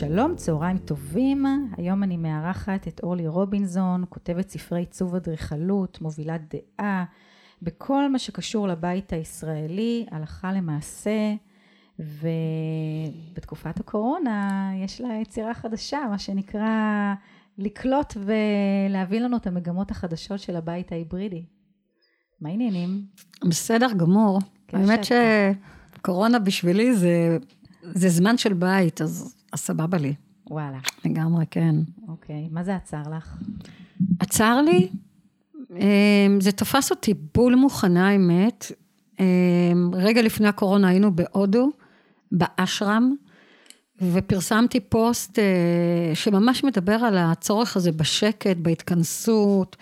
שלום, צהריים טובים. היום אני מארחת את אורלי רובינזון, כותבת ספרי עיצוב אדריכלות, מובילת דעה, בכל מה שקשור לבית הישראלי, הלכה למעשה, ובתקופת הקורונה יש לה יצירה חדשה, מה שנקרא לקלוט ולהביא לנו את המגמות החדשות של הבית ההיברידי. מה העניינים? בסדר גמור. האמת שקורונה בשבילי זה, זה זמן של בית, אז אז סבבה לי. וואלה. לגמרי, כן. אוקיי, מה זה עצר לך? עצר לי? אמ, זה תפס אותי בול מוכנה, האמת. אמ, רגע לפני הקורונה היינו בהודו, באשרם, ופרסמתי פוסט אה, שממש מדבר על הצורך הזה בשקט, בהתכנסות,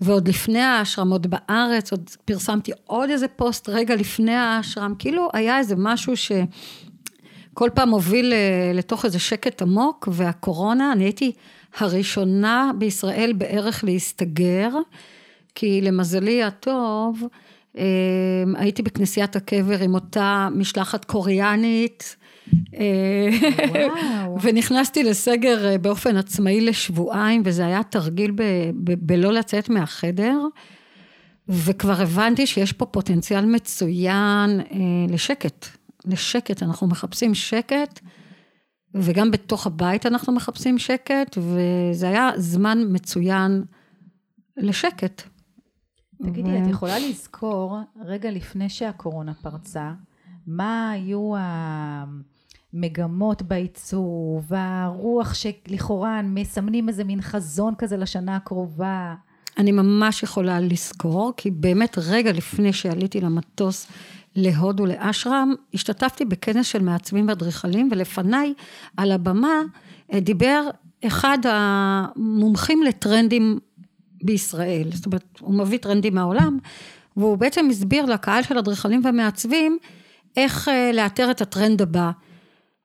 ועוד לפני האשרם, עוד בארץ, עוד פרסמתי עוד איזה פוסט רגע לפני האשרם, כאילו היה איזה משהו ש... כל פעם הוביל אה, לתוך איזה שקט עמוק, והקורונה, אני הייתי הראשונה בישראל בערך להסתגר, כי למזלי הטוב, הייתי בכנסיית הקבר עם אותה משלחת קוריאנית. אה. ונכנסתי לסגר באופן עצמאי לשבועיים, וזה היה תרגיל ב, ב, בלא לצאת מהחדר. וכבר הבנתי שיש פה פוטנציאל מצוין אה, לשקט. לשקט, אנחנו מחפשים שקט, וגם בתוך הבית אנחנו מחפשים שקט, וזה היה זמן מצוין לשקט. תגידי, ו... את יכולה לזכור, רגע לפני שהקורונה פרצה, מה היו המגמות בעיצוב, הרוח שלכאורה מסמנים איזה מין חזון כזה לשנה הקרובה? אני ממש יכולה לזכור, כי באמת רגע לפני שעליתי למטוס להודו, לאשרם, השתתפתי בכנס של מעצבים ואדריכלים, ולפניי על הבמה אה, דיבר אחד המומחים לטרנדים בישראל, זאת אומרת, הוא מביא טרנדים מהעולם, והוא בעצם הסביר לקהל של אדריכלים ומעצבים איך אה, לאתר את הטרנד הבא.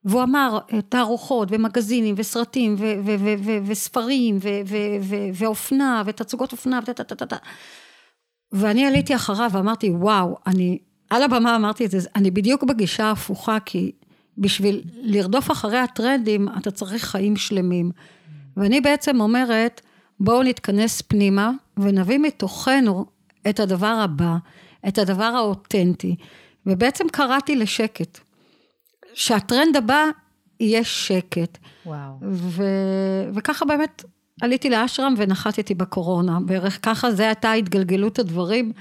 והוא אמר, אה, תערוכות ומגזינים וסרטים ו- ו- ו- וספרים ואופנה ותצוגות אופנה וטטטטט. ואני עליתי אחריו ואמרתי, וואו, אני על הבמה אמרתי את זה, אני בדיוק בגישה ההפוכה, כי בשביל לרדוף אחרי הטרנדים, אתה צריך חיים שלמים. ואני בעצם אומרת, בואו נתכנס פנימה ונביא מתוכנו את הדבר הבא, את הדבר האותנטי. ובעצם קראתי לשקט. שהטרנד הבא יהיה שקט. וואו. ו... וככה באמת עליתי לאשרם ונחתתי בקורונה. בערך ככה זה הייתה התגלגלות הדברים.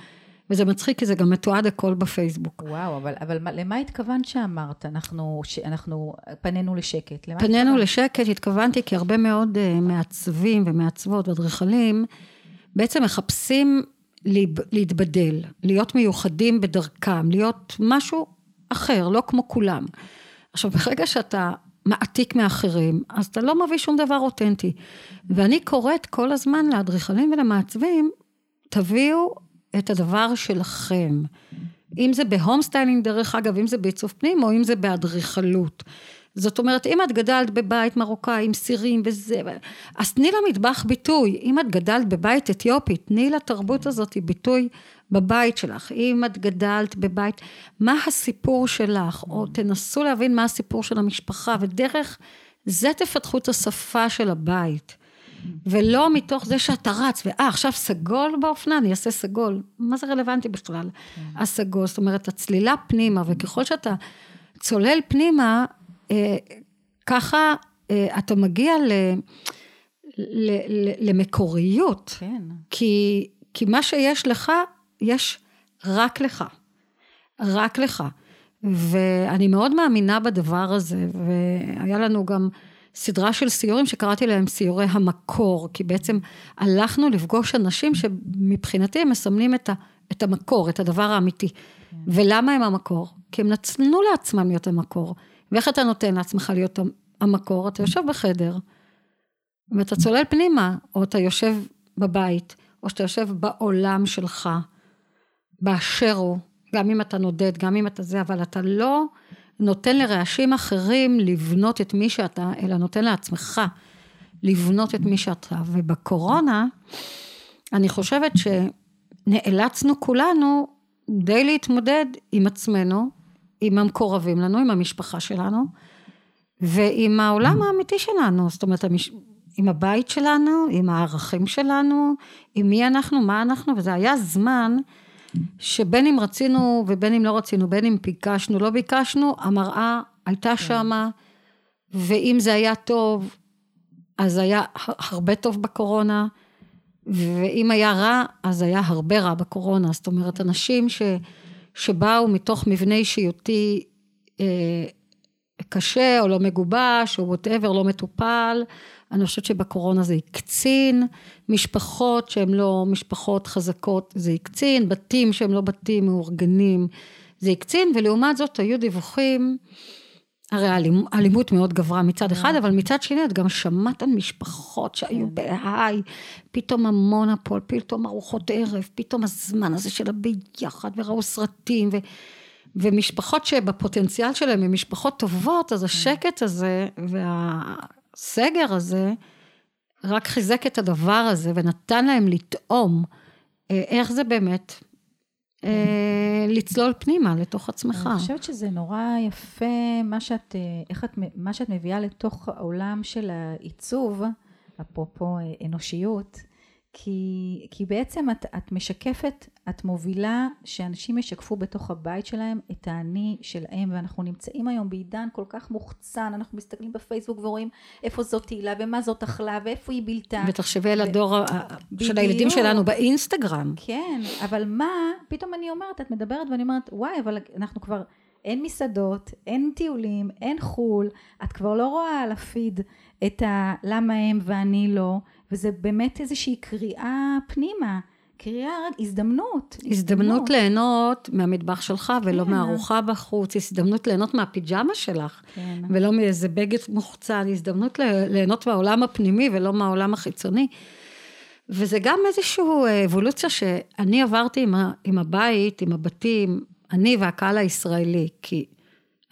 וזה מצחיק כי זה גם מתועד הכל בפייסבוק. וואו, אבל, אבל למה התכוונת שאמרת? אנחנו, אנחנו פנינו לשקט. פנינו התכוונת? לשקט, התכוונתי כי הרבה מאוד uh, מעצבים ומעצבות ואדריכלים בעצם מחפשים להתבדל, להיות מיוחדים בדרכם, להיות משהו אחר, לא כמו כולם. עכשיו, ברגע שאתה מעתיק מאחרים, אז אתה לא מביא שום דבר אותנטי. ואני קוראת כל הזמן לאדריכלים ולמעצבים, תביאו את הדבר שלכם. אם זה ב home styling דרך אגב, אם זה בעיצוב פנים או אם זה באדריכלות. זאת אומרת, אם את גדלת בבית מרוקאי עם סירים וזה, אז תני למטבח ביטוי. אם את גדלת בבית אתיופי, תני לתרבות הזאת ביטוי בבית שלך. אם את גדלת בבית, מה הסיפור שלך? או תנסו להבין מה הסיפור של המשפחה, ודרך זה תפתחו את השפה של הבית. ולא מתוך זה שאתה רץ, ואה, עכשיו סגול באופנה, אני אעשה סגול. מה זה רלוונטי בכלל, כן. הסגול? זאת אומרת, הצלילה פנימה, וככל שאתה צולל פנימה, אה, ככה אה, אתה מגיע ל, ל, ל, למקוריות. כן. כי, כי מה שיש לך, יש רק לך. רק לך. ואני מאוד מאמינה בדבר הזה, והיה לנו גם... סדרה של סיורים שקראתי להם סיורי המקור, כי בעצם הלכנו לפגוש אנשים שמבחינתי הם מסמנים את, ה, את המקור, את הדבר האמיתי. כן. ולמה הם המקור? כי הם נתנו לעצמם להיות המקור. ואיך אתה נותן לעצמך להיות המקור? אתה יושב בחדר, ואתה צולל פנימה, או אתה יושב בבית, או שאתה יושב בעולם שלך, באשר הוא, גם אם אתה נודד, גם אם אתה זה, אבל אתה לא נותן לרעשים אחרים לבנות את מי שאתה, אלא נותן לעצמך לבנות את מי שאתה. ובקורונה, אני חושבת שנאלצנו כולנו די להתמודד עם עצמנו, עם המקורבים לנו, עם המשפחה שלנו, ועם העולם האמיתי שלנו, זאת אומרת, המש... עם הבית שלנו, עם הערכים שלנו, עם מי אנחנו, מה אנחנו, וזה היה זמן שבין אם רצינו ובין אם לא רצינו, בין אם ביקשנו, לא ביקשנו, המראה הייתה כן. שמה, ואם זה היה טוב, אז היה הרבה טוב בקורונה, ואם היה רע, אז היה הרבה רע בקורונה. זאת אומרת, אנשים ש, שבאו מתוך מבנה אישיותי אה, קשה או לא מגובש, או whatever, לא מטופל, אני חושבת שבקורונה זה הקצין, משפחות שהן לא משפחות חזקות זה הקצין, בתים שהם לא בתים מאורגנים זה הקצין, ולעומת זאת היו דיווחים, הרי האלימות מאוד גברה מצד אחד, אבל מצד שני את גם שמעת על משפחות שהיו כן. ב high, פתאום המונופול, פתאום ארוחות ערב, פתאום הזמן הזה של הביחד, וראו סרטים, ו... ומשפחות שבפוטנציאל שלהם הם משפחות טובות, אז השקט הזה וה... הסגר הזה רק חיזק את הדבר הזה ונתן להם לטעום אה, איך זה באמת אה, לצלול פנימה לתוך עצמך. אני חושבת שזה נורא יפה מה שאת, אה, איך את, מה שאת מביאה לתוך העולם של העיצוב, אפרופו אנושיות, כי, כי בעצם את, את משקפת, את מובילה שאנשים ישקפו בתוך הבית שלהם את האני שלהם ואנחנו נמצאים היום בעידן כל כך מוחצן, אנחנו מסתכלים בפייסבוק ורואים איפה זאת תהילה ומה זאת אכלה ואיפה היא בילתה. ותחשבי על הדור ו... של הילדים שלנו באינסטגרם. כן, אבל מה, פתאום אני אומרת, את מדברת ואני אומרת, וואי, אבל אנחנו כבר... אין מסעדות, אין טיולים, אין חו"ל, את כבר לא רואה על הפיד את ה... למה הם ואני לא, וזה באמת איזושהי קריאה פנימה. קריאה, הזדמנות. הזדמנות ליהנות מהמטבח שלך ולא כן. מהארוחה בחוץ, הזדמנות ליהנות מהפיג'מה שלך, כן. ולא מאיזה בגד מוחצן, הזדמנות ליהנות מהעולם הפנימי ולא מהעולם החיצוני. וזה גם איזושהי אבולוציה שאני עברתי עם, ה, עם הבית, עם הבתים, אני והקהל הישראלי, כי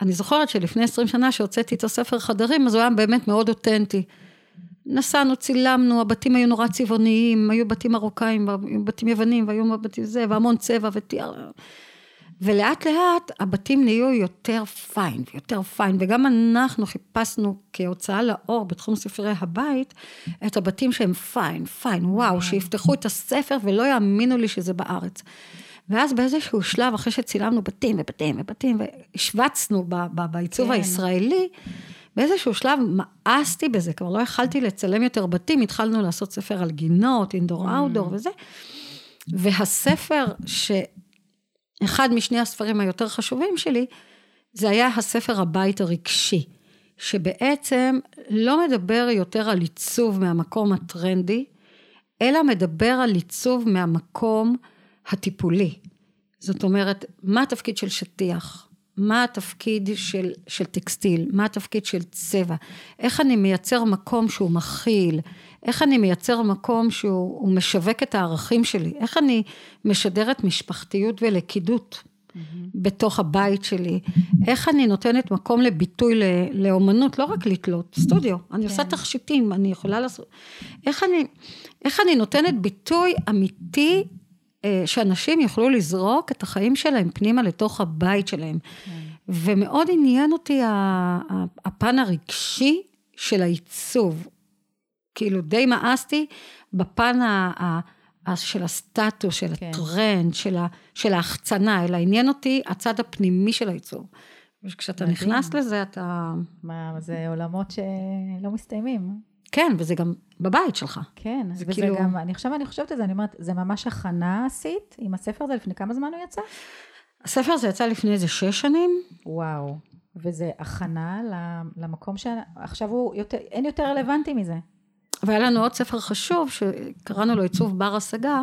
אני זוכרת שלפני 20 שנה שהוצאתי את הספר חדרים, אז הוא היה באמת מאוד אותנטי. נסענו, צילמנו, הבתים היו נורא צבעוניים, היו בתים מרוקאים, היו בתים יוונים, והיו בתים זה, והמון צבע ותיאר. ולאט לאט הבתים נהיו יותר פיין, יותר פיין, וגם אנחנו חיפשנו כהוצאה לאור בתחום ספרי הבית, את הבתים שהם פיין, פיין, וואו, שיפתחו את הספר ולא יאמינו לי שזה בארץ. ואז באיזשהו שלב, אחרי שצילמנו בתים ובתים ובתים, והשווצנו בעיצוב כן. הישראלי, באיזשהו שלב מאסתי בזה, כבר לא יכלתי לצלם יותר בתים, התחלנו לעשות ספר על גינות, אינדור אאוטדור mm. וזה. והספר, שאחד משני הספרים היותר חשובים שלי, זה היה הספר הבית הרגשי, שבעצם לא מדבר יותר על עיצוב מהמקום הטרנדי, אלא מדבר על עיצוב מהמקום הטיפולי. זאת אומרת, מה התפקיד של שטיח? מה התפקיד של, של טקסטיל, מה התפקיד של צבע, איך אני מייצר מקום שהוא מכיל, איך אני מייצר מקום שהוא משווק את הערכים שלי, איך אני משדרת משפחתיות ולכידות mm-hmm. בתוך הבית שלי, איך אני נותנת מקום לביטוי לאומנות, לא רק לתלות, סטודיו, אני כן. עושה תכשיטים, אני יכולה לעשות, איך אני, איך אני נותנת ביטוי אמיתי שאנשים יוכלו לזרוק את החיים שלהם פנימה לתוך הבית שלהם. כן. ומאוד עניין אותי הפן הרגשי של העיצוב. כאילו די מאסתי בפן ה... של הסטטוס, של כן. הטרנד, של, ה, של ההחצנה, אלא עניין אותי הצד הפנימי של העיצוב. וכשאתה נכנס לזה, אתה... מה, זה עולמות שלא מסתיימים. כן, וזה גם בבית שלך. כן, זה וזה כאילו... גם, אני עכשיו אני חושבת על זה, אני אומרת, זה ממש הכנה עשית עם הספר הזה, לפני כמה זמן הוא יצא? הספר הזה יצא לפני איזה שש שנים. וואו, וזה הכנה למקום שעכשיו הוא יותר, אין יותר רלוונטי מזה. והיה לנו עוד ספר חשוב, שקראנו לו עיצוב בר השגה.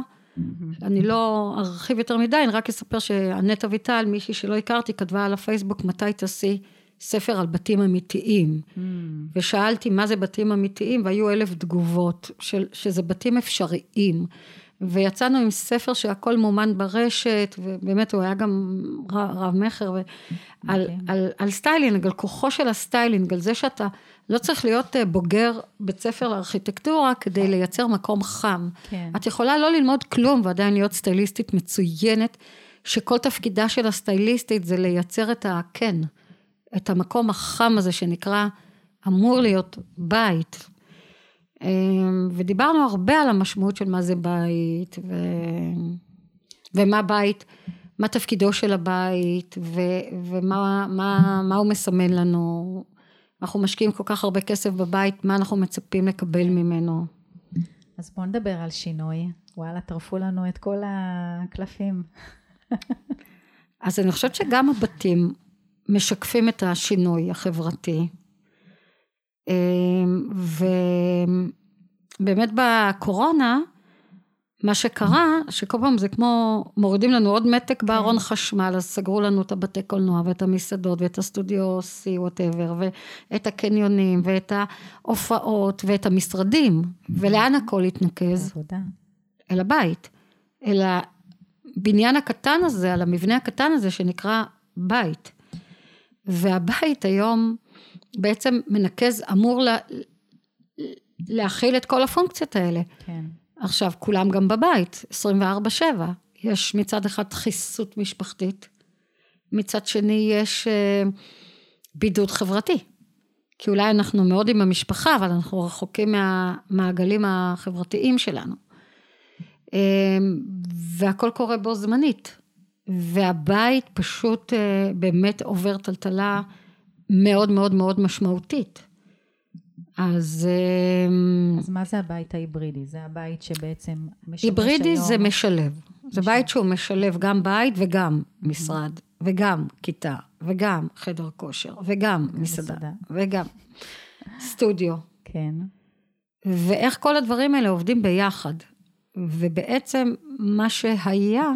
אני לא ארחיב יותר מדי, אני רק אספר שענת אביטל, מישהי שלא הכרתי, כתבה על הפייסבוק, מתי תעשי ספר על בתים אמיתיים. Mm. ושאלתי מה זה בתים אמיתיים, והיו אלף תגובות של, שזה בתים אפשריים. ויצאנו עם ספר שהכל מומן ברשת, ובאמת הוא היה גם רב מכר, על, על, על סטיילינג, על כוחו של הסטיילינג, על זה שאתה לא צריך להיות אה, בוגר בית ספר לארכיטקטורה כדי לייצר מקום חם. כן. את יכולה לא ללמוד כלום ועדיין להיות סטייליסטית מצוינת, שכל תפקידה של הסטייליסטית זה לייצר את הכן, את המקום החם הזה שנקרא, אמור להיות בית. אמ, ודיברנו הרבה על המשמעות של מה זה בית, ו... ומה בית, מה תפקידו של הבית, ו... ומה מה, מה הוא מסמן לנו. אנחנו משקיעים כל כך הרבה כסף בבית, מה אנחנו מצפים לקבל ממנו. אז בואו נדבר על שינוי. וואלה, טרפו לנו את כל הקלפים. אז אני חושבת שגם הבתים משקפים את השינוי החברתי. אמ, ובאמת בקורונה, מה שקרה, שכל פעם זה כמו, מורידים לנו עוד מתג, כן. בארון חשמל, אז סגרו לנו את הבתי קולנוע ואת המסעדות ואת הסטודיו C, whatever, ואת הקניונים ואת ההופעות ואת המשרדים, ולאן הכל התנקז? אל הבית. אל הבניין הקטן הזה, על המבנה הקטן הזה שנקרא בית. והבית היום בעצם מנקז, אמור לה, להכיל את כל הפונקציות האלה. כן. עכשיו, כולם גם בבית, 24-7. יש מצד אחד דחיסות משפחתית, מצד שני יש אה, בידוד חברתי. כי אולי אנחנו מאוד עם המשפחה, אבל אנחנו רחוקים מהמעגלים החברתיים שלנו. אה, והכל קורה בו זמנית. והבית פשוט אה, באמת עובר טלטלה מאוד מאוד מאוד משמעותית. אז... אמ, אז מה זה הבית ההיברידי? זה הבית שבעצם משמש היום... היברידי זה משלב. זה בית שהוא משלב גם בית וגם משרד, וגם כיתה, וגם חדר כושר, וגם מסעדה, וגם סטודיו. כן. ואיך כל הדברים האלה עובדים ביחד. ובעצם מה שהיה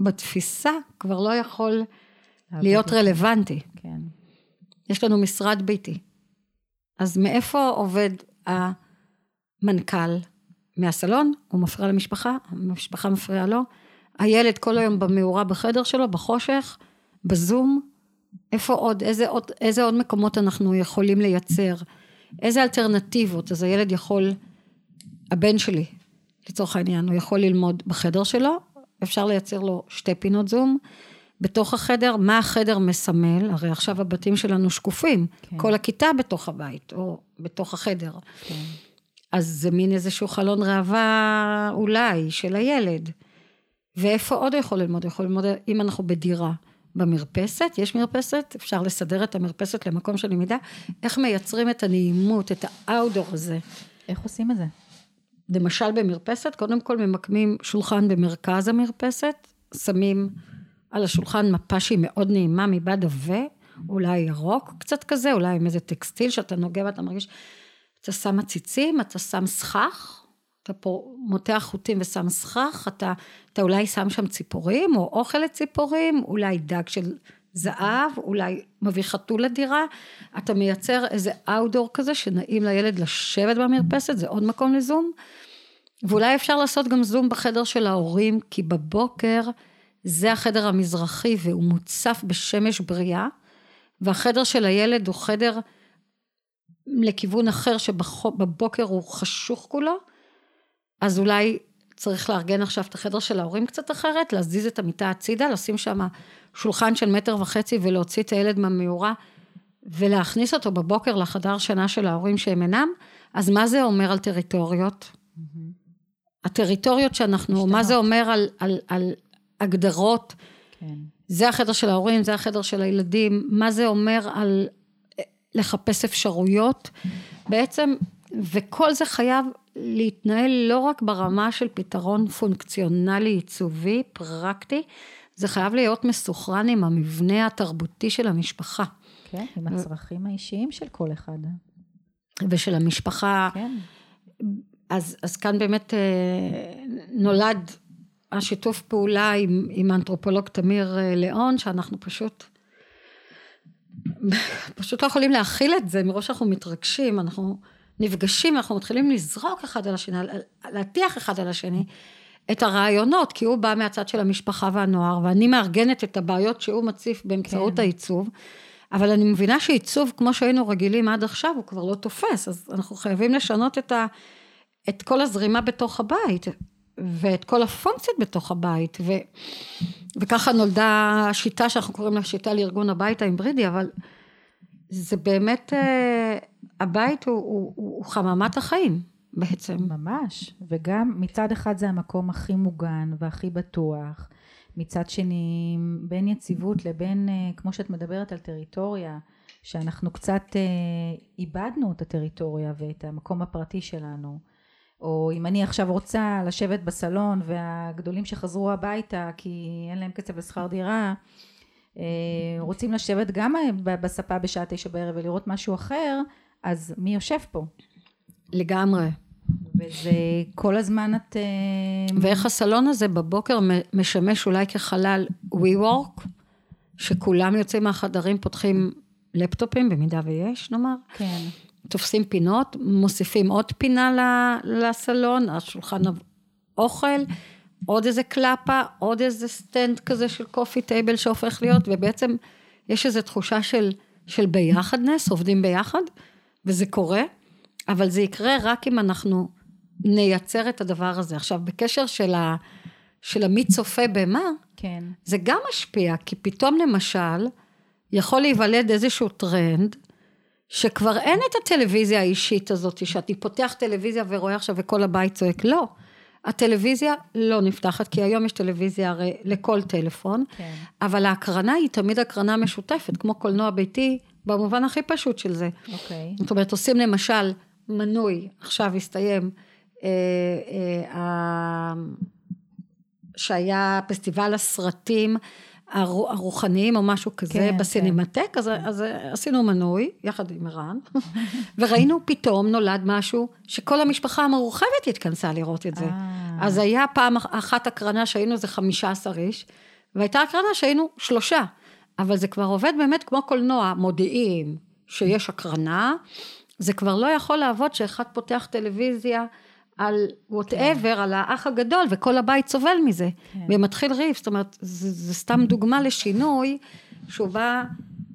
בתפיסה כבר לא יכול להיות רלוונטי. כן. יש לנו משרד ביתי. אז מאיפה עובד המנכ"ל? מהסלון, הוא מפריע למשפחה, המשפחה מפריעה לו, הילד כל היום במאורה בחדר שלו, בחושך, בזום, איפה עוד, איזה עוד, איזה עוד מקומות אנחנו יכולים לייצר, איזה אלטרנטיבות, אז הילד יכול, הבן שלי, לצורך העניין, הוא יכול ללמוד בחדר שלו, אפשר לייצר לו שתי פינות זום, בתוך החדר, מה החדר מסמל, הרי עכשיו הבתים שלנו שקופים, כן. כל הכיתה בתוך הבית, או בתוך החדר. כן. אז זה מין איזשהו חלון ראווה אולי של הילד. ואיפה עוד הוא יכול ללמוד? הוא יכול ללמוד, אם אנחנו בדירה, במרפסת, יש מרפסת, אפשר לסדר את המרפסת למקום של למידה, איך מייצרים את הנעימות, את האאוטדור הזה. איך עושים את זה? למשל במרפסת, קודם כל ממקמים שולחן במרכז המרפסת, שמים על השולחן מפה שהיא מאוד נעימה מבד עבה, אולי ירוק קצת כזה, אולי עם איזה טקסטיל שאתה נוגע ואתה מרגיש, אתה שם עציצים, אתה שם סכך, אתה פה מותח חוטים ושם סכך, אתה, אתה אולי שם שם ציפורים, או אוכל לציפורים, אולי דג של זהב, אולי מביא חתול לדירה, אתה מייצר איזה אאוטדור כזה שנעים לילד לשבת במרפסת, זה עוד מקום לזום. ואולי אפשר לעשות גם זום בחדר של ההורים, כי בבוקר זה החדר המזרחי והוא מוצף בשמש בריאה, והחדר של הילד הוא חדר לכיוון אחר שבבוקר הוא חשוך כולו, אז אולי צריך לארגן עכשיו את החדר של ההורים קצת אחרת, להזיז את המיטה הצידה, לשים שם שולחן של מטר וחצי ולהוציא את הילד מהמאורה ולהכניס אותו בבוקר לחדר שינה של ההורים שהם אינם, אז מה זה אומר על טריטוריות? Mm-hmm. הטריטוריות שאנחנו, משתנות. מה זה אומר על, על, על הגדרות, כן. זה החדר של ההורים, זה החדר של הילדים, מה זה אומר על לחפש אפשרויות, בעצם, וכל זה חייב להתנהל לא רק ברמה של פתרון פונקציונלי עיצובי, פרקטי, זה חייב להיות מסוכרן עם המבנה התרבותי של המשפחה. כן, עם הצרכים האישיים של כל אחד. ושל המשפחה. כן. אז, אז כאן באמת אה, נולד השיתוף פעולה עם, עם האנתרופולוג תמיר אה, ליאון, שאנחנו פשוט, פשוט לא יכולים להכיל את זה, מראש אנחנו מתרגשים, אנחנו נפגשים, אנחנו מתחילים לזרוק אחד על השני, להטיח אחד על השני, את הרעיונות, כי הוא בא מהצד של המשפחה והנוער, ואני מארגנת את הבעיות שהוא מציף באמצעות כן. העיצוב. אבל אני מבינה שעיצוב, כמו שהיינו רגילים עד עכשיו, הוא כבר לא תופס, אז אנחנו חייבים לשנות את, ה, את כל הזרימה בתוך הבית, ואת כל הפונקציות בתוך הבית, ו, וככה נולדה השיטה שאנחנו קוראים לה שיטה לארגון הבית ההיברידי, אבל זה באמת, אה, הבית הוא, הוא, הוא, הוא חממת החיים בעצם. ממש, וגם מצד אחד זה המקום הכי מוגן והכי בטוח, מצד שני בין יציבות לבין, אה, כמו שאת מדברת על טריטוריה, שאנחנו קצת אה, איבדנו את הטריטוריה ואת המקום הפרטי שלנו. או אם אני עכשיו רוצה לשבת בסלון והגדולים שחזרו הביתה כי אין להם כסף לשכר דירה אה, רוצים לשבת גם בספה בשעה תשע בערב ולראות משהו אחר אז מי יושב פה? לגמרי. וזה כל הזמן את... אה, ואיך הסלון הזה בבוקר משמש אולי כחלל WeWork, שכולם יוצאים מהחדרים, פותחים לפטופים, במידה ויש, נאמר. כן. תופסים פינות, מוסיפים עוד פינה לסלון, השולחן אוכל, עוד איזה קלפה, עוד איזה סטנד כזה של coffee table שהופך להיות, ובעצם יש איזו תחושה של, של ביחדנס, עובדים ביחד, וזה קורה, אבל זה יקרה רק אם אנחנו נייצר את הדבר הזה. עכשיו, בקשר של, ה, של המי צופה במה, כן. זה גם משפיע, כי פתאום למשל, יכול להיוולד איזשהו טרנד, שכבר אין את הטלוויזיה האישית הזאת, שאני פותח טלוויזיה ורואה עכשיו וכל הבית צועק, לא. הטלוויזיה לא נפתחת, כי היום יש טלוויזיה הרי לכל טלפון, כן. אבל ההקרנה היא תמיד הקרנה משותפת, כמו קולנוע ביתי, במובן הכי פשוט של זה. אוקיי. זאת אומרת, עושים למשל מנוי, עכשיו הסתיים, אה, אה, שהיה פסטיבל הסרטים, הרוחניים או משהו כזה כן, בסינמטק, כן. אז, אז עשינו מנוי, יחד עם ערן, וראינו פתאום נולד משהו שכל המשפחה המורחבת התכנסה לראות את זה. אה. אז היה פעם אחת הקרנה שהיינו איזה חמישה עשר איש, והייתה הקרנה שהיינו שלושה, אבל זה כבר עובד באמת כמו קולנוע, מודיעים שיש הקרנה, זה כבר לא יכול לעבוד שאחד פותח טלוויזיה, על whatever, כן. על האח הגדול, וכל הבית סובל מזה. כן. ומתחיל ריב, זאת אומרת, זה, זה סתם דוגמה לשינוי שהוא בא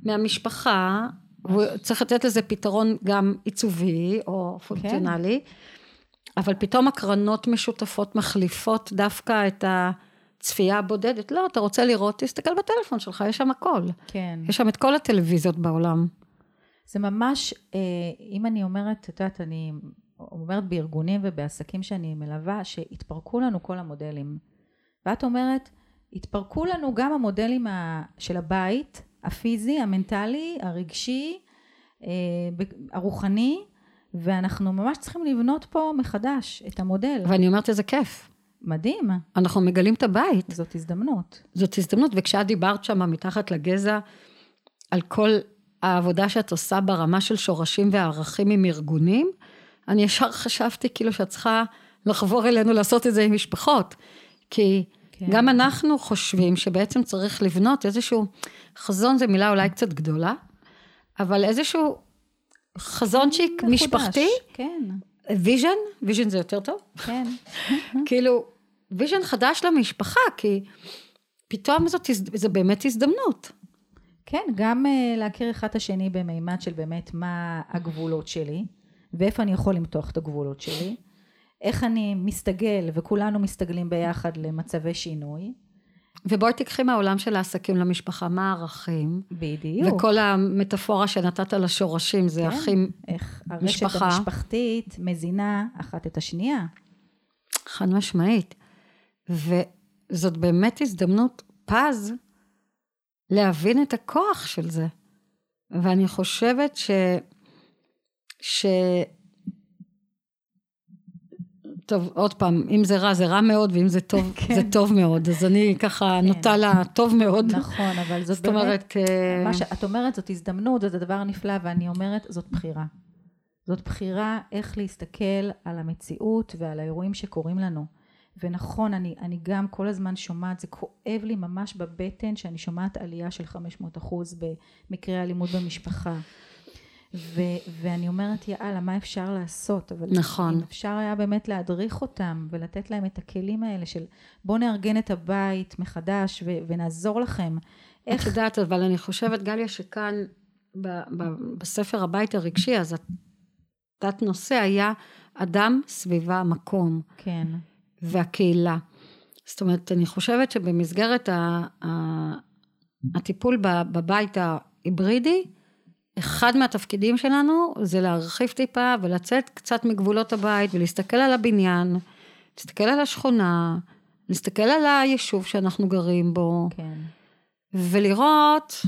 מהמשפחה, וצריך לתת לזה פתרון גם עיצובי או פונקציונלי, כן. אבל פתאום הקרנות משותפות מחליפות דווקא את הצפייה הבודדת. לא, אתה רוצה לראות, תסתכל בטלפון שלך, יש שם הכל. כן. יש שם את כל הטלוויזיות בעולם. זה ממש, אה, אם אני אומרת, את יודעת, אני אומרת בארגונים ובעסקים שאני מלווה, שהתפרקו לנו כל המודלים. ואת אומרת, התפרקו לנו גם המודלים של הבית, הפיזי, המנטלי, הרגשי, אה, הרוחני, ואנחנו ממש צריכים לבנות פה מחדש את המודל. ואני אומרת איזה כיף. מדהים. אנחנו מגלים את הבית. זאת הזדמנות. זאת הזדמנות, וכשאת דיברת שם מתחת לגזע, על כל העבודה שאת עושה ברמה של שורשים וערכים עם ארגונים, אני ישר חשבתי כאילו שאת צריכה לחבור אלינו לעשות את זה עם משפחות. כי כן. גם אנחנו חושבים שבעצם צריך לבנות איזשהו, חזון זה מילה אולי קצת גדולה, אבל איזשהו חזונצ'יק מחודש, משפחתי. כן. vision, vision זה יותר טוב. כן. כאילו, vision חדש למשפחה, כי פתאום זאת, זה באמת הזדמנות. כן, גם uh, להכיר אחד את השני במימד של באמת מה הגבולות שלי. ואיפה אני יכול למתוח את הגבולות שלי, איך אני מסתגל וכולנו מסתגלים ביחד למצבי שינוי. ובואי תקחי מהעולם של העסקים למשפחה, מה הערכים? בדיוק. וכל המטאפורה שנתת לשורשים זה כן, אחים, איך הרשת משפחה. המשפחתית מזינה אחת את השנייה. חד משמעית. וזאת באמת הזדמנות פז להבין את הכוח של זה. ואני חושבת ש... ש... טוב, עוד פעם, אם זה רע, זה רע מאוד, ואם זה טוב, כן. זה טוב מאוד. אז אני ככה כן. נוטה לה טוב מאוד. נכון, אבל זאת, זאת באמת, אומרת, אה, מה שאת אומרת, זאת הזדמנות, זה דבר נפלא, ואני אומרת, זאת בחירה. זאת בחירה איך להסתכל על המציאות ועל האירועים שקורים לנו. ונכון, אני, אני גם כל הזמן שומעת, זה כואב לי ממש בבטן שאני שומעת עלייה של 500 אחוז במקרי אלימות במשפחה. ו- ואני אומרת, יאללה, מה אפשר לעשות? אבל נכון. אם אפשר היה באמת להדריך אותם ולתת להם את הכלים האלה של בואו נארגן את הבית מחדש ו- ונעזור לכם. איך... את יודעת, אבל אני חושבת, גליה, שכאן ב- ב- בספר הבית הרגשי, אז התת נושא היה אדם, סביבה, מקום. כן. והקהילה. זאת אומרת, אני חושבת שבמסגרת ה- ה- הטיפול בבית ההיברידי, אחד מהתפקידים שלנו זה להרחיב טיפה ולצאת קצת מגבולות הבית ולהסתכל על הבניין, להסתכל על השכונה, להסתכל על היישוב שאנחנו גרים בו, כן. ולראות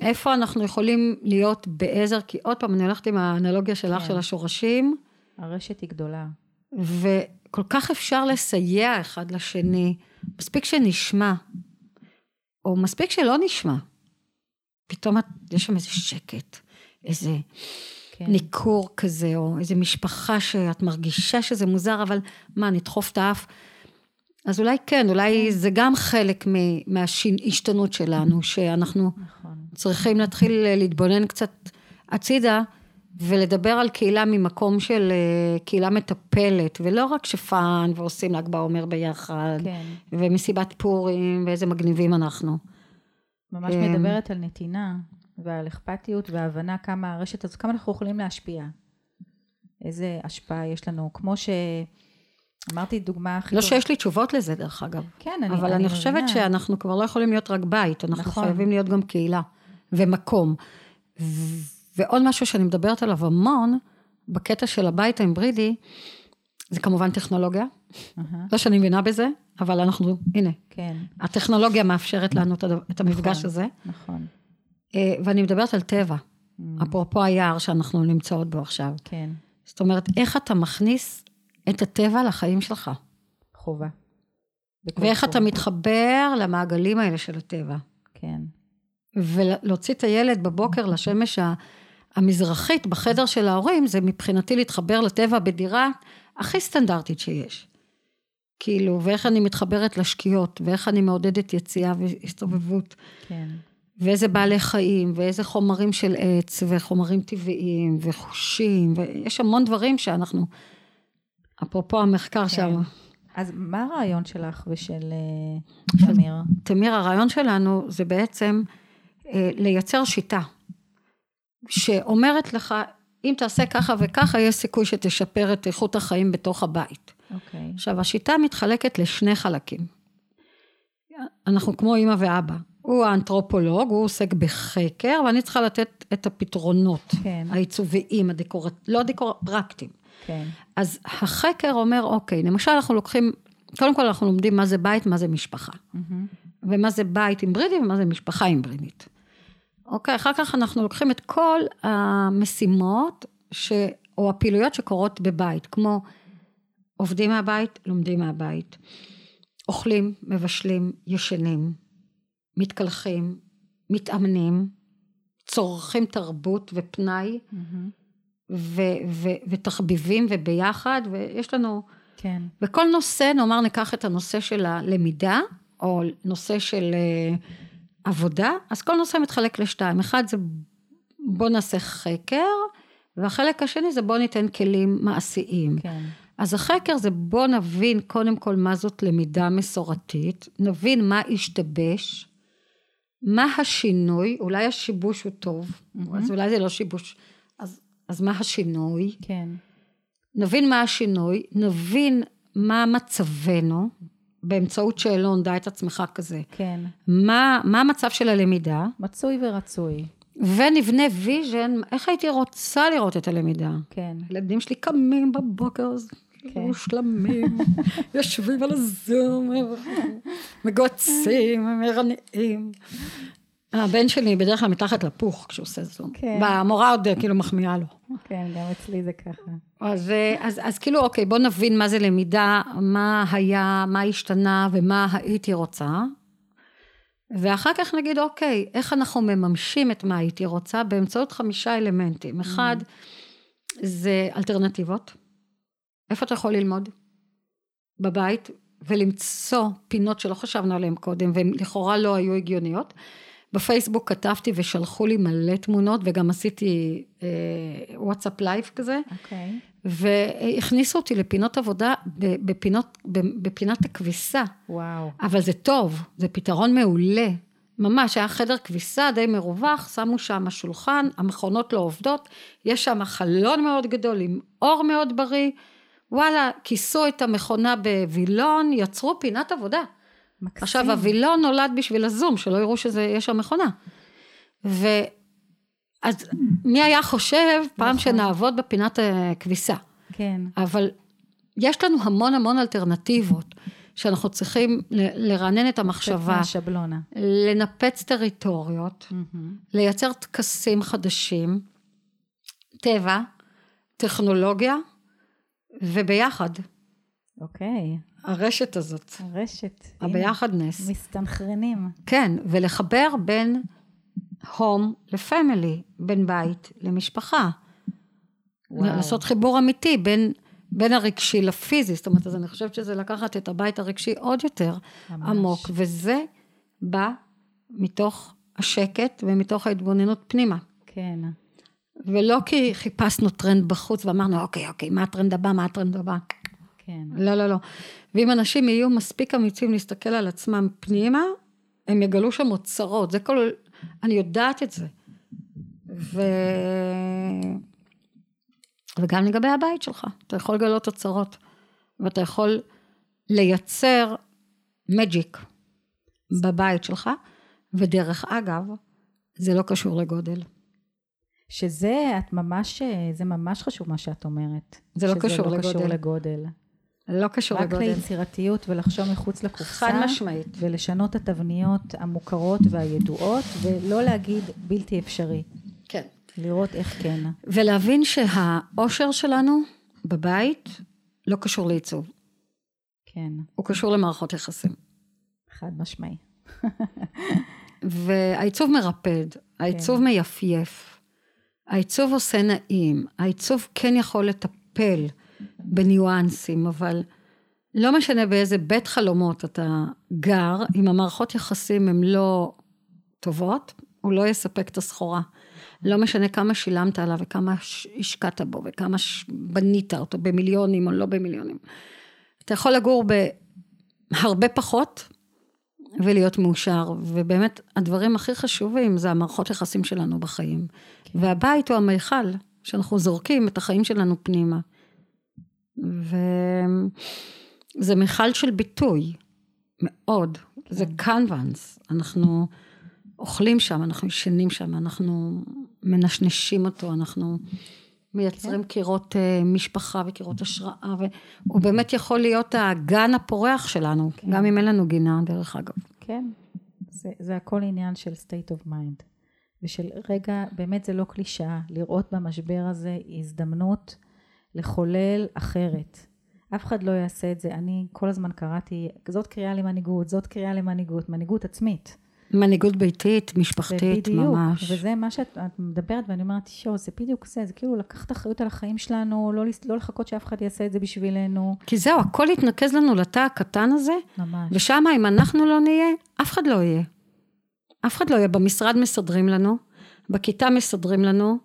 איפה אנחנו יכולים להיות בעזר, כי עוד פעם, אני הולכת עם האנלוגיה שלך כן. של השורשים, הרשת היא גדולה. וכל כך אפשר לסייע אחד לשני, מספיק שנשמע, או מספיק שלא נשמע. פתאום יש שם איזה שקט, איזה כן. ניכור כזה, או איזה משפחה שאת מרגישה שזה מוזר, אבל מה, נדחוף את האף? אז אולי כן, אולי זה גם חלק מההשתנות שלנו, שאנחנו נכון. צריכים להתחיל להתבונן קצת הצידה ולדבר על קהילה ממקום של אה, קהילה מטפלת, ולא רק שפאן ועושים ל"ג בעומר ביחד, כן. ומסיבת פורים, ואיזה מגניבים אנחנו. ממש אמ, מדברת על נתינה ועל אכפתיות והבנה כמה הרשת הזאת, כמה אנחנו יכולים להשפיע. איזה השפעה יש לנו. כמו שאמרתי דוגמה הכי לא טובה. שיש לי תשובות לזה דרך אגב, כן, אני אבל אני חושבת מבינה. שאנחנו כבר לא יכולים להיות רק בית, אנחנו נכון. חייבים להיות גם קהילה ומקום. ו- ועוד משהו שאני מדברת עליו המון, בקטע של הבית ההיברידי, זה כמובן טכנולוגיה. אהה, לא שאני מבינה בזה, אבל אנחנו, הנה, כן, הטכנולוגיה מאפשרת לנו את הדבר- את המפגש נכון. הזה. נכון. אה, ואני מדברת על טבע, Mm, אפרופו היער שאנחנו נמצאות בו עכשיו. כן, זאת אומרת, איך אתה מכניס את הטבע לחיים שלך, חובה. ואיך תחום. אתה מתחבר למעגלים האלה של הטבע. כן, ולהוציא את הילד בבוקר לשמש המזרחית בחדר של ההורים, זה מבחינתי להתחבר לטבע בדירה הכי סטנדרטית שיש. כאילו, ואיך אני מתחברת לשקיעות, ואיך אני מעודדת יציאה והסתובבות, כן, ואיזה בעלי חיים, ואיזה חומרים של עץ, וחומרים טבעיים, וחושים, ויש המון דברים שאנחנו, אפרופו המחקר כן. שם, אז מה הרעיון שלך ושל אה, תמיר? תמיר, הרעיון שלנו זה בעצם אה, לייצר שיטה שאומרת לך, אם תעשה ככה וככה, יש סיכוי שתשפר את איכות החיים בתוך הבית. אוקיי, עכשיו, השיטה מתחלקת לשני חלקים. אנחנו כמו אימא ואבא. הוא האנתרופולוג, הוא עוסק בחקר, ואני צריכה לתת את הפתרונות כן, העיצוביים, הדקורט... לא הדקור... פרקטיים. כן, אז החקר אומר, אוקיי, למשל אנחנו לוקחים, קודם כל אנחנו לומדים מה זה בית, מה זה משפחה. מהמם, ומה זה בית היברידי ומה זה משפחה היברידית. אוקיי, אחר כך אנחנו לוקחים את כל המשימות ש... או הפעילויות שקורות בבית, כמו עובדים מהבית, לומדים מהבית, אוכלים, מבשלים, ישנים, מתקלחים, מתאמנים, צורכים תרבות ופנאי מהמם, ו- ו- ותחביבים וביחד, ויש לנו כן, וכל נושא, נאמר ניקח את הנושא של הלמידה, או נושא של uh, עבודה, אז כל נושא מתחלק לשתיים. אחד זה בוא נעשה חקר, והחלק השני זה בוא ניתן כלים מעשיים. כן, אז החקר זה בוא נבין קודם כל מה זאת למידה מסורתית, נבין מה השתבש, מה השינוי, אולי השיבוש הוא טוב, מהמם. אז אולי זה לא שיבוש, אז, אז מה השינוי? כן, נבין מה השינוי, נבין מה מצבנו, באמצעות שאלון דע את עצמך כזה, כן, מה, מה המצב של הלמידה, מצוי ורצוי, ונבנה vision, איך הייתי רוצה לראות את הלמידה. כן, הילדים שלי קמים בבוקר, אז כן. מושלמים, יושבים על הזום, מגועצים, מרעננים. הבן שלי בדרך כלל מתחת לפוך כשהוא עושה זום. כן. והמורה עוד כאילו מחמיאה לו. כן, גם אצלי זה ככה. אז, אה, אז, אז כאילו, אוקיי, בוא נבין מה זה למידה, מה היה, מה השתנה ומה הייתי רוצה. ואחר כך נגיד, אוקיי, איך אנחנו מממשים את מה הייתי רוצה באמצעות חמישה אלמנטים. אחד, זה אלטרנטיבות. איפה אתה יכול ללמוד? בבית, ולמצוא פינות שלא חשבנו עליהן קודם, והן לכאורה לא היו הגיוניות. בפייסבוק כתבתי ושלחו לי מלא תמונות, וגם עשיתי אה, וואטסאפ live כזה. אוקיי. והכניסו אותי לפינות עבודה בפינות, בפינת הכביסה. וואו. אבל זה טוב, זה פתרון מעולה. ממש, היה חדר כביסה די מרווח, שמו שם שולחן, המכונות לא עובדות, יש שם חלון מאוד גדול עם אור מאוד בריא. וואלה, כיסו את המכונה בווילון, יצרו פינת עבודה. מקסים. עכשיו, הווילון נולד בשביל הזום, שלא יראו שיש שם מכונה. ו... אז מי היה חושב פעם נכון. שנעבוד בפינת הכביסה? כן. אבל יש לנו המון המון אלטרנטיבות שאנחנו צריכים לרענן את המחשבה. מהשבלונה. לנפץ טריטוריות, mm-hmm. לייצר טקסים חדשים, טבע, טכנולוגיה, וביחד. אוקיי. הרשת הזאת. הרשת. הביחדנס. מסתנכרנים. כן, ולחבר בין הום לפמילי, בין בית למשפחה. וואו. לעשות חיבור אמיתי בין, בין הרגשי לפיזי, זאת אומרת, אז אני חושבת שזה לקחת את הבית הרגשי עוד יותר ממש. עמוק, וזה בא מתוך השקט ומתוך ההתבוננות פנימה. כן. ולא כי חיפשנו טרנד בחוץ ואמרנו, אוקיי, אוקיי, מה הטרנד הבא, מה הטרנד הבא. כן. לא, לא, לא. ואם אנשים יהיו מספיק אמיצים להסתכל על עצמם פנימה, הם יגלו שם אוצרות. זה כל... אני יודעת את זה. ו... וגם לגבי הבית שלך, אתה יכול לגלות אוצרות, ואתה יכול לייצר מג'יק בבית שלך, ודרך אגב, זה לא קשור לגודל. שזה, את ממש, זה ממש חשוב מה שאת אומרת. זה לא קשור לא לגודל. קשור לגודל. לא קשור לגודל. רק ליצירתיות ולחשוב מחוץ לקופסה. חד משמעית. ולשנות את התבניות המוכרות והידועות, ולא להגיד בלתי אפשרי. כן. לראות איך כן. ולהבין שהאושר שלנו בבית לא קשור לעיצוב. כן. הוא קשור למערכות יחסים. חד משמעי. והעיצוב מרפד, העיצוב כן. מייפייף, העיצוב עושה נעים, העיצוב כן יכול לטפל בניואנסים, אבל לא משנה באיזה בית חלומות אתה גר, אם המערכות יחסים הן לא טובות, הוא לא יספק את הסחורה. לא משנה כמה שילמת עליו וכמה השקעת בו וכמה בנית אותו במיליונים או לא במיליונים. אתה יכול לגור בהרבה פחות ולהיות מאושר, ובאמת הדברים הכי חשובים זה המערכות יחסים שלנו בחיים. כן. והבית הוא המיכל, שאנחנו זורקים את החיים שלנו פנימה. וזה מיכל של ביטוי, מאוד. כן. זה קנבנס, אנחנו אוכלים שם, אנחנו ישנים שם, אנחנו מנשנשים אותו, אנחנו מייצרים כן. קירות uh, משפחה וקירות השראה, והוא באמת יכול להיות הגן הפורח שלנו, כן. גם אם אין לנו גינה, דרך אגב. כן, זה, זה הכל עניין של state of mind. ושל רגע, באמת זה לא קלישאה, לראות במשבר הזה הזדמנות לחולל אחרת. אף אחד לא יעשה את זה. אני כל הזמן קראתי, זאת קריאה למנהיגות, זאת קריאה למנהיגות, מנהיגות עצמית. מנהיגות ביתית, משפחתית, בדיוק, ממש. וזה מה שאת מדברת, ואני אומרת, שו, זה בדיוק זה, זה כאילו לקחת אחריות על החיים שלנו, לא, לא לחכות שאף אחד יעשה את זה בשבילנו. כי זהו, הכל יתנקז לנו לתא הקטן הזה, ממש. ושם אם אנחנו לא נהיה, אף אחד לא יהיה. אף אחד לא יהיה. במשרד מסדרים לנו, בכיתה מסדרים לנו,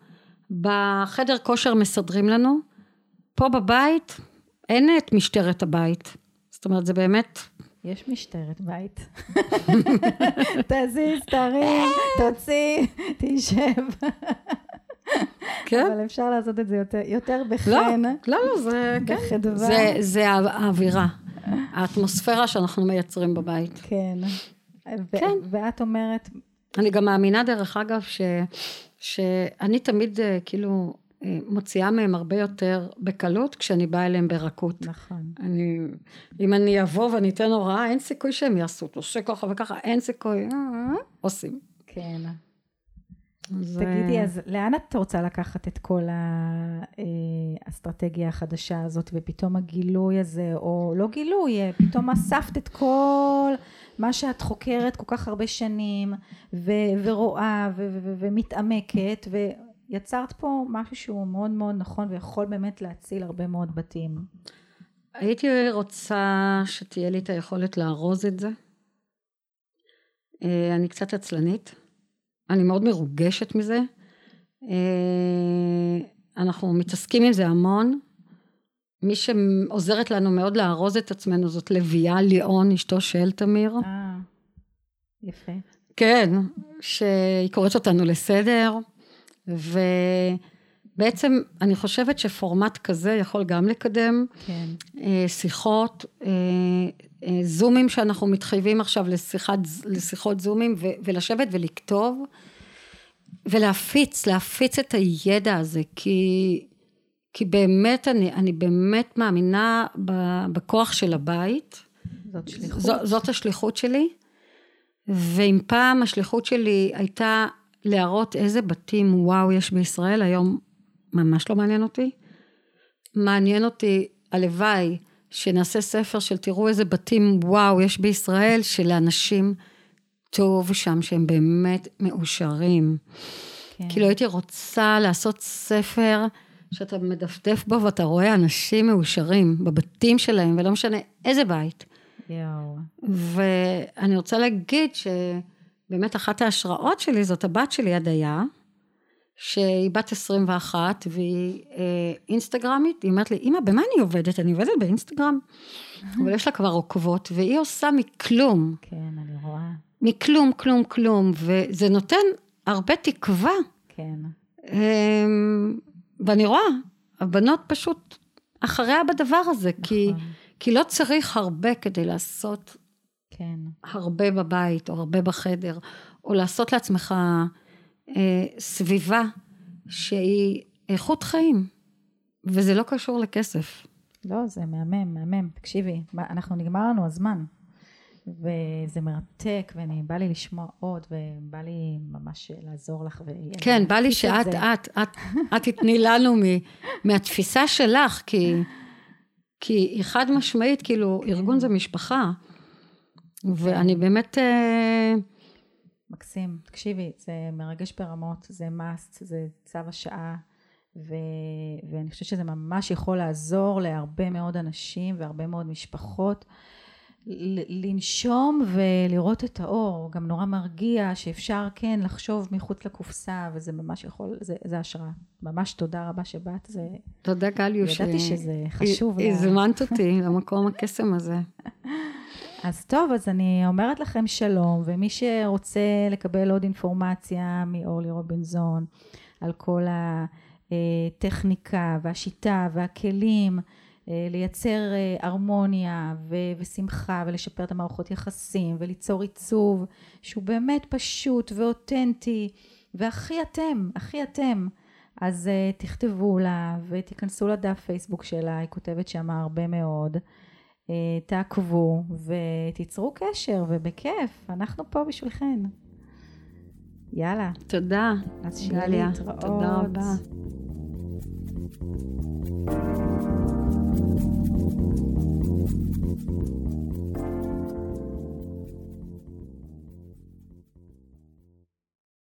בחדר כושר מסדרים לנו, פה בבית אין את משטרת הבית. זאת אומרת, זה באמת... יש משטרת בית. תזיז, תרים, תוציא, תשב. כן. אבל אפשר לעשות את זה יותר, יותר בחן. לא, לא, לא, זה, כן. זה, זה האווירה, האטמוספירה שאנחנו מייצרים בבית. כן. כן. ואת אומרת... אני גם מאמינה, דרך אגב, ש, שאני תמיד, אה, כאילו, מוציאה מהם הרבה יותר בקלות כשאני באה אליהם ברכות. נכון. אני, אם אני אבוא ואני אתן הוראה, אין סיכוי שהם יעשו, תעשה ככה וככה, אין סיכוי, אה, עושים. כן. זה... תגידי, אז לאן את רוצה לקחת את כל האסטרטגיה החדשה הזאת, ופתאום הגילוי הזה, או לא גילוי, פתאום אספת את כל מה שאת חוקרת כל כך הרבה שנים, ו- ורואה, ו- ו- ומתעמקת, ו... יצרת פה משהו שהוא מאוד מאוד נכון ויכול באמת להציל הרבה מאוד בתים. הייתי רוצה שתהיה לי את היכולת לארוז את זה. אה, אני קצת עצלנית, אני מאוד מרוגשת מזה. אה, אנחנו מתעסקים עם זה המון. מי שעוזרת לנו מאוד לארוז את עצמנו זאת לביאה ליאון, אשתו של תמיר. אה, יפה. כן, שהיא קוראת אותנו לסדר, ובעצם אני חושבת שפורמט כזה יכול גם לקדם כן. אה, שיחות, אה, אה, זומים שאנחנו מתחייבים עכשיו לשיחת, לשיחות זומים, ו- ולשבת ולכתוב, ולהפיץ, להפיץ את הידע הזה, כי, כי באמת, אני, אני באמת מאמינה בכוח של הבית. זאת שליחות. זו, זאת השליחות שלי. ואם פעם השליחות שלי הייתה להראות איזה בתים וואו יש בישראל, היום ממש לא מעניין אותי. מעניין אותי, הלוואי, שנעשה ספר של תראו איזה בתים וואו יש בישראל, שלאנשים טוב שם, שהם באמת מאושרים. כן. כאילו הייתי רוצה לעשות ספר שאתה מדפדף בו ואתה רואה אנשים מאושרים בבתים שלהם, ולא משנה איזה בית. יואו. ואני רוצה להגיד שבאמת אחת ההשראות שלי זאת הבת שלי, הדיה, שהיא בת 21 והיא אה, אינסטגרמית, היא אומרת לי, אמא, במה אני עובדת? אני עובדת באינסטגרם. אבל יש לה כבר עוקבות, והיא עושה מכלום, כן, אני רואה. מכלום, כלום, כלום, וזה נותן הרבה תקווה. כן. אמ, ואני רואה, הבנות פשוט אחריה בדבר הזה, כי, נכון. כי לא צריך הרבה כדי לעשות כן. הרבה בבית, או הרבה בחדר, או לעשות לעצמך אה, סביבה שהיא איכות חיים, וזה לא קשור לכסף. לא, זה מהמם, מהמם. תקשיבי, אנחנו נגמר לנו הזמן. וזה מרתק, ואני, בא לי לשמוע עוד, ובא לי ממש לעזור לך. כן, בא לי את שאת, זה. את, את, את תתני לנו מ, מהתפיסה שלך, כי, כי היא חד משמעית, כאילו, ארגון זה משפחה. ואני באמת, אה, מקסים. תקשיבי, זה מרגש ברמות, זה must, זה צו השעה, ו... ואני חושבת שזה ממש יכול לעזור להרבה מאוד אנשים והרבה מאוד משפחות. ל- לנשום ולראות את האור, גם נורא מרגיע שאפשר כן לחשוב מחוץ לקופסה וזה ממש יכול, זה, זה השראה. ממש תודה רבה שבאת, זה, תודה גליוש. ידעתי ש- שזה חשוב. לה- הזמנת אותי למקום הקסם הזה. אז טוב, אז אני אומרת לכם שלום, ומי שרוצה לקבל עוד אינפורמציה מאורלי רובינזון על כל הטכניקה והשיטה והכלים אה, לייצר אה, הרמוניה ו- ושמחה ולשפר את המערכות יחסים וליצור עיצוב שהוא באמת פשוט ואותנטי והכי אתם, הכי אתם. אז uh, תכתבו לה ותיכנסו לדף פייסבוק שלה, היא כותבת שם הרבה מאוד. אה, תעקבו ותיצרו קשר, ובכיף, אנחנו פה בשבילכן. יאללה. תודה. אז שיהיה להתראות. תודה רבה.